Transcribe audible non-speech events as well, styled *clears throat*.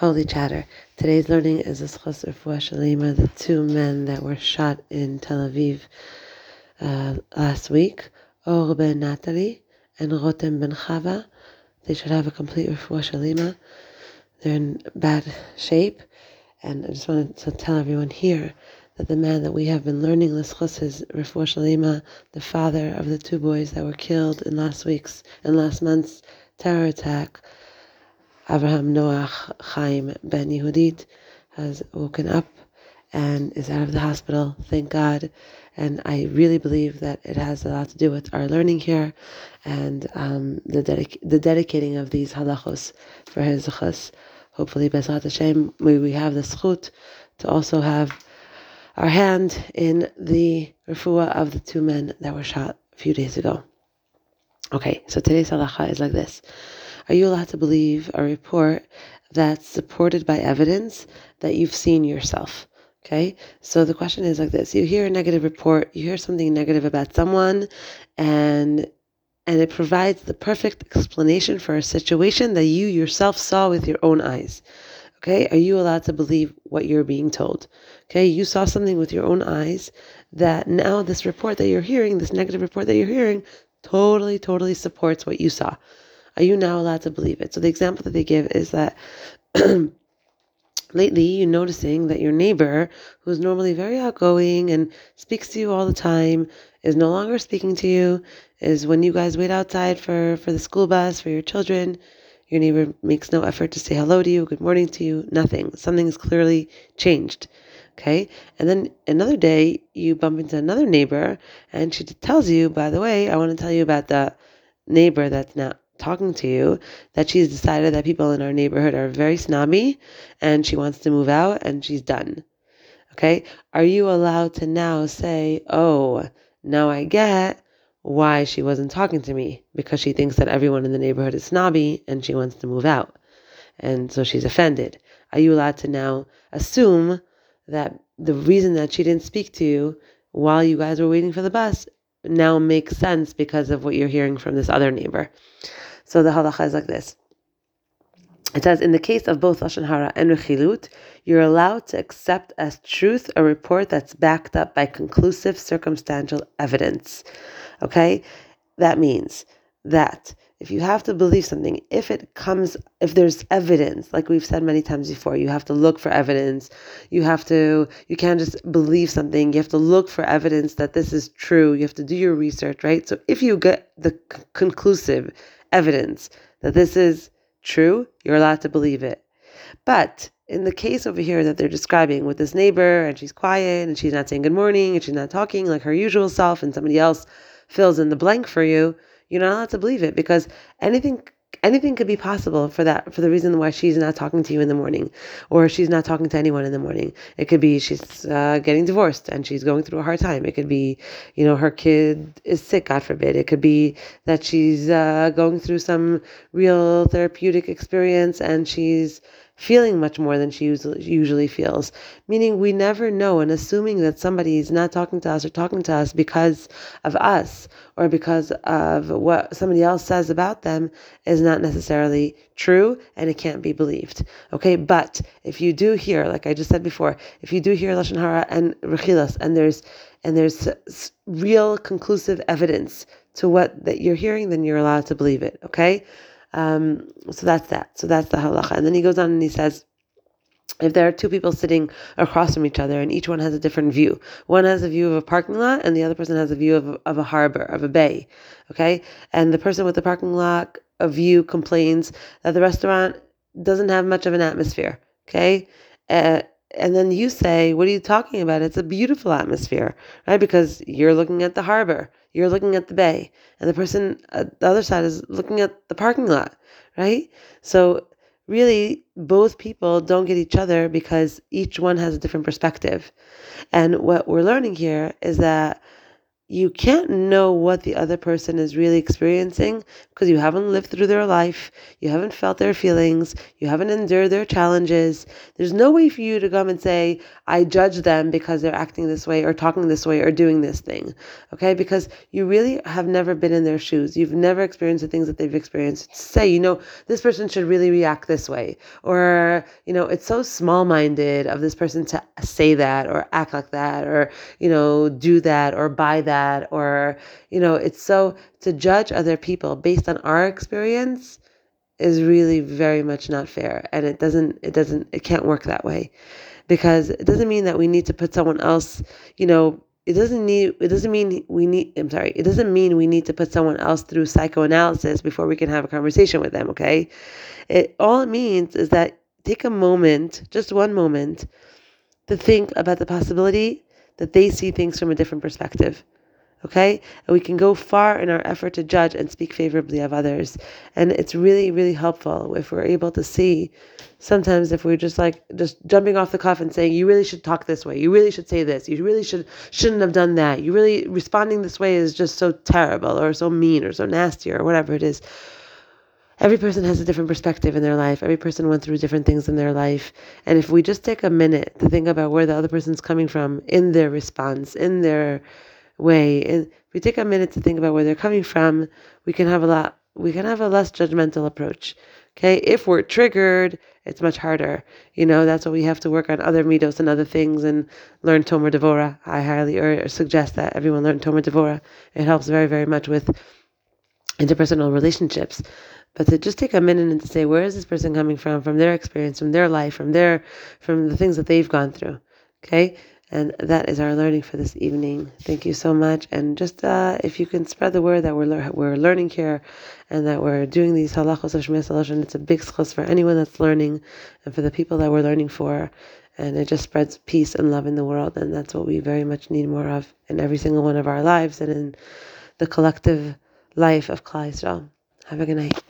Holy Chatter. Today's learning is a Schos Shalima, the two men that were shot in Tel Aviv uh, last week, Or ben Naftali and Rotem ben Chava. They should have a complete Refuah Shalima. They're in bad shape. And I just wanted to tell everyone here that the man that we have been learning Lischus is Refuah Shalima, the father of the two boys that were killed in last week's and last month's terror attack Abraham Noach Chaim Ben Yehudit has woken up and is out of the hospital. Thank God. And I really believe that it has a lot to do with our learning here and um, the, dedic- the dedicating of these halachos for his zechus. Hopefully, Bezrat Hashem, we, we have the schut to also have our hand in the refuah of the two men that were shot a few days ago. Okay, so today's halacha is like this. Are you allowed to believe a report that's supported by evidence that you've seen yourself? Okay, so the question is like this: You hear a negative report, you hear something negative about someone, and and it provides the perfect explanation for a situation that you yourself saw with your own eyes. Okay, are you allowed to believe what you're being told? Okay, you saw something with your own eyes that now this report that you're hearing, this negative report that you're hearing, totally, totally supports what you saw. Are you now allowed to believe it? So the example that they give is that *clears throat* lately you're noticing that your neighbor, who's normally very outgoing and speaks to you all the time, is no longer speaking to you, is when you guys wait outside for, for the school bus for your children, your neighbor makes no effort to say hello to you, good morning to you, nothing. Something is clearly changed. Okay. And then another day you bump into another neighbor and she tells you, by the way, I want to tell you about the neighbor that's not talking to you that she's decided that people in our neighborhood are very snobby and she wants to move out and she's done. Okay? Are you allowed to now say, oh, now I get why she wasn't talking to me because she thinks that everyone in the neighborhood is snobby and she wants to move out. And so she's offended. Are you allowed to now assume that the reason that she didn't speak to you while you guys were waiting for the bus now makes sense because of what you're hearing from this other neighbor? So the halacha is like this. It says, in the case of both Lashon Hara and Rechilut, you're allowed to accept as truth a report that's backed up by conclusive circumstantial evidence. Okay? That means that if you have to believe something, if it comes, if there's evidence, like we've said many times before, you have to look for evidence. You have to, you can't just believe something. You have to look for evidence that this is true. You have to do your research, right? So if you get the c- conclusive evidence that this is true, you're allowed to believe it. But in the case over here that they're describing with this neighbor and she's quiet and she's not saying good morning and she's not talking like her usual self and somebody else fills in the blank for you, you're not allowed to believe it because anything anything could be possible for that for the reason why she's not talking to you in the morning or she's not talking to anyone in the morning. It could be she's uh, getting divorced and she's going through a hard time. It could be you know her kid is sick god forbid. It could be that she's uh, going through some real therapeutic experience and she's feeling much more than she usually feels. Meaning, we never know, and assuming that somebody is not talking to us or talking to us because of us or because of what somebody else says about them is not necessarily true and it can't be believed. Okay, but if you do hear, like I just said before, if you do hear lashon hara and rechilas, and there's and there's real conclusive evidence to what that you're hearing, then you're allowed to believe it. Okay. Um, so that's that. So that's the halacha. And then he goes on and he says, if there are two people sitting across from each other and each one has a different view, one has a view of a parking lot and the other person has a view of, of a harbor, of a bay, okay? And the person with the parking lot a view complains that the restaurant doesn't have much of an atmosphere, okay? Uh, and then you say, What are you talking about? It's a beautiful atmosphere, right? Because you're looking at the harbor, you're looking at the bay, and the person at the other side is looking at the parking lot, right? So, really, both people don't get each other because each one has a different perspective. And what we're learning here is that you can't know what the other person is really experiencing because you haven't lived through their life, you haven't felt their feelings, you haven't endured their challenges. There's no way for you to come and say, I judge them because they're acting this way or talking this way or doing this thing. Okay? Because you really have never been in their shoes. You've never experienced the things that they've experienced. Say, you know, this person should really react this way. Or, you know, it's so small minded of this person to say that or act like that or, you know, do that or buy that that or you know it's so to judge other people based on our experience is really very much not fair and it doesn't it doesn't it can't work that way. Because it doesn't mean that we need to put someone else you know it doesn't need it doesn't mean we need i'm sorry it doesn't mean we need to put someone else through psychoanalysis before we can have a conversation with them okay? It all it means is that take a moment just one moment to think about the possibility that they see things from a different perspective Okay? And we can go far in our effort to judge and speak favorably of others. And it's really, really helpful if we're able to see sometimes if we're just like just jumping off the cuff and saying, You really should talk this way, you really should say this, you really should shouldn't have done that. You really responding this way is just so terrible or so mean or so nasty or whatever it is every person has a different perspective in their life. Every person went through different things in their life. And if we just take a minute to think about where the other person's coming from in their response, in their way. And if we take a minute to think about where they're coming from, we can have a lot we can have a less judgmental approach. Okay, if we're triggered, it's much harder. You know, that's why we have to work on other midos and other things and learn Tomer Devora. I highly or suggest that everyone learn Tomer Devora. It helps very, very much with interpersonal relationships. But to just take a minute and say, where is this person coming from, from their experience, from their life, from their, from the things that they've gone through. Okay, and that is our learning for this evening. Thank you so much. And just uh, if you can spread the word that we're, le- we're learning here and that we're doing these halachos of Shemir it's a big zechus for anyone that's learning and for the people that we're learning for. And it just spreads peace and love in the world. And that's what we very much need more of in every single one of our lives and in the collective life of Klal Yisrael. Have a good night.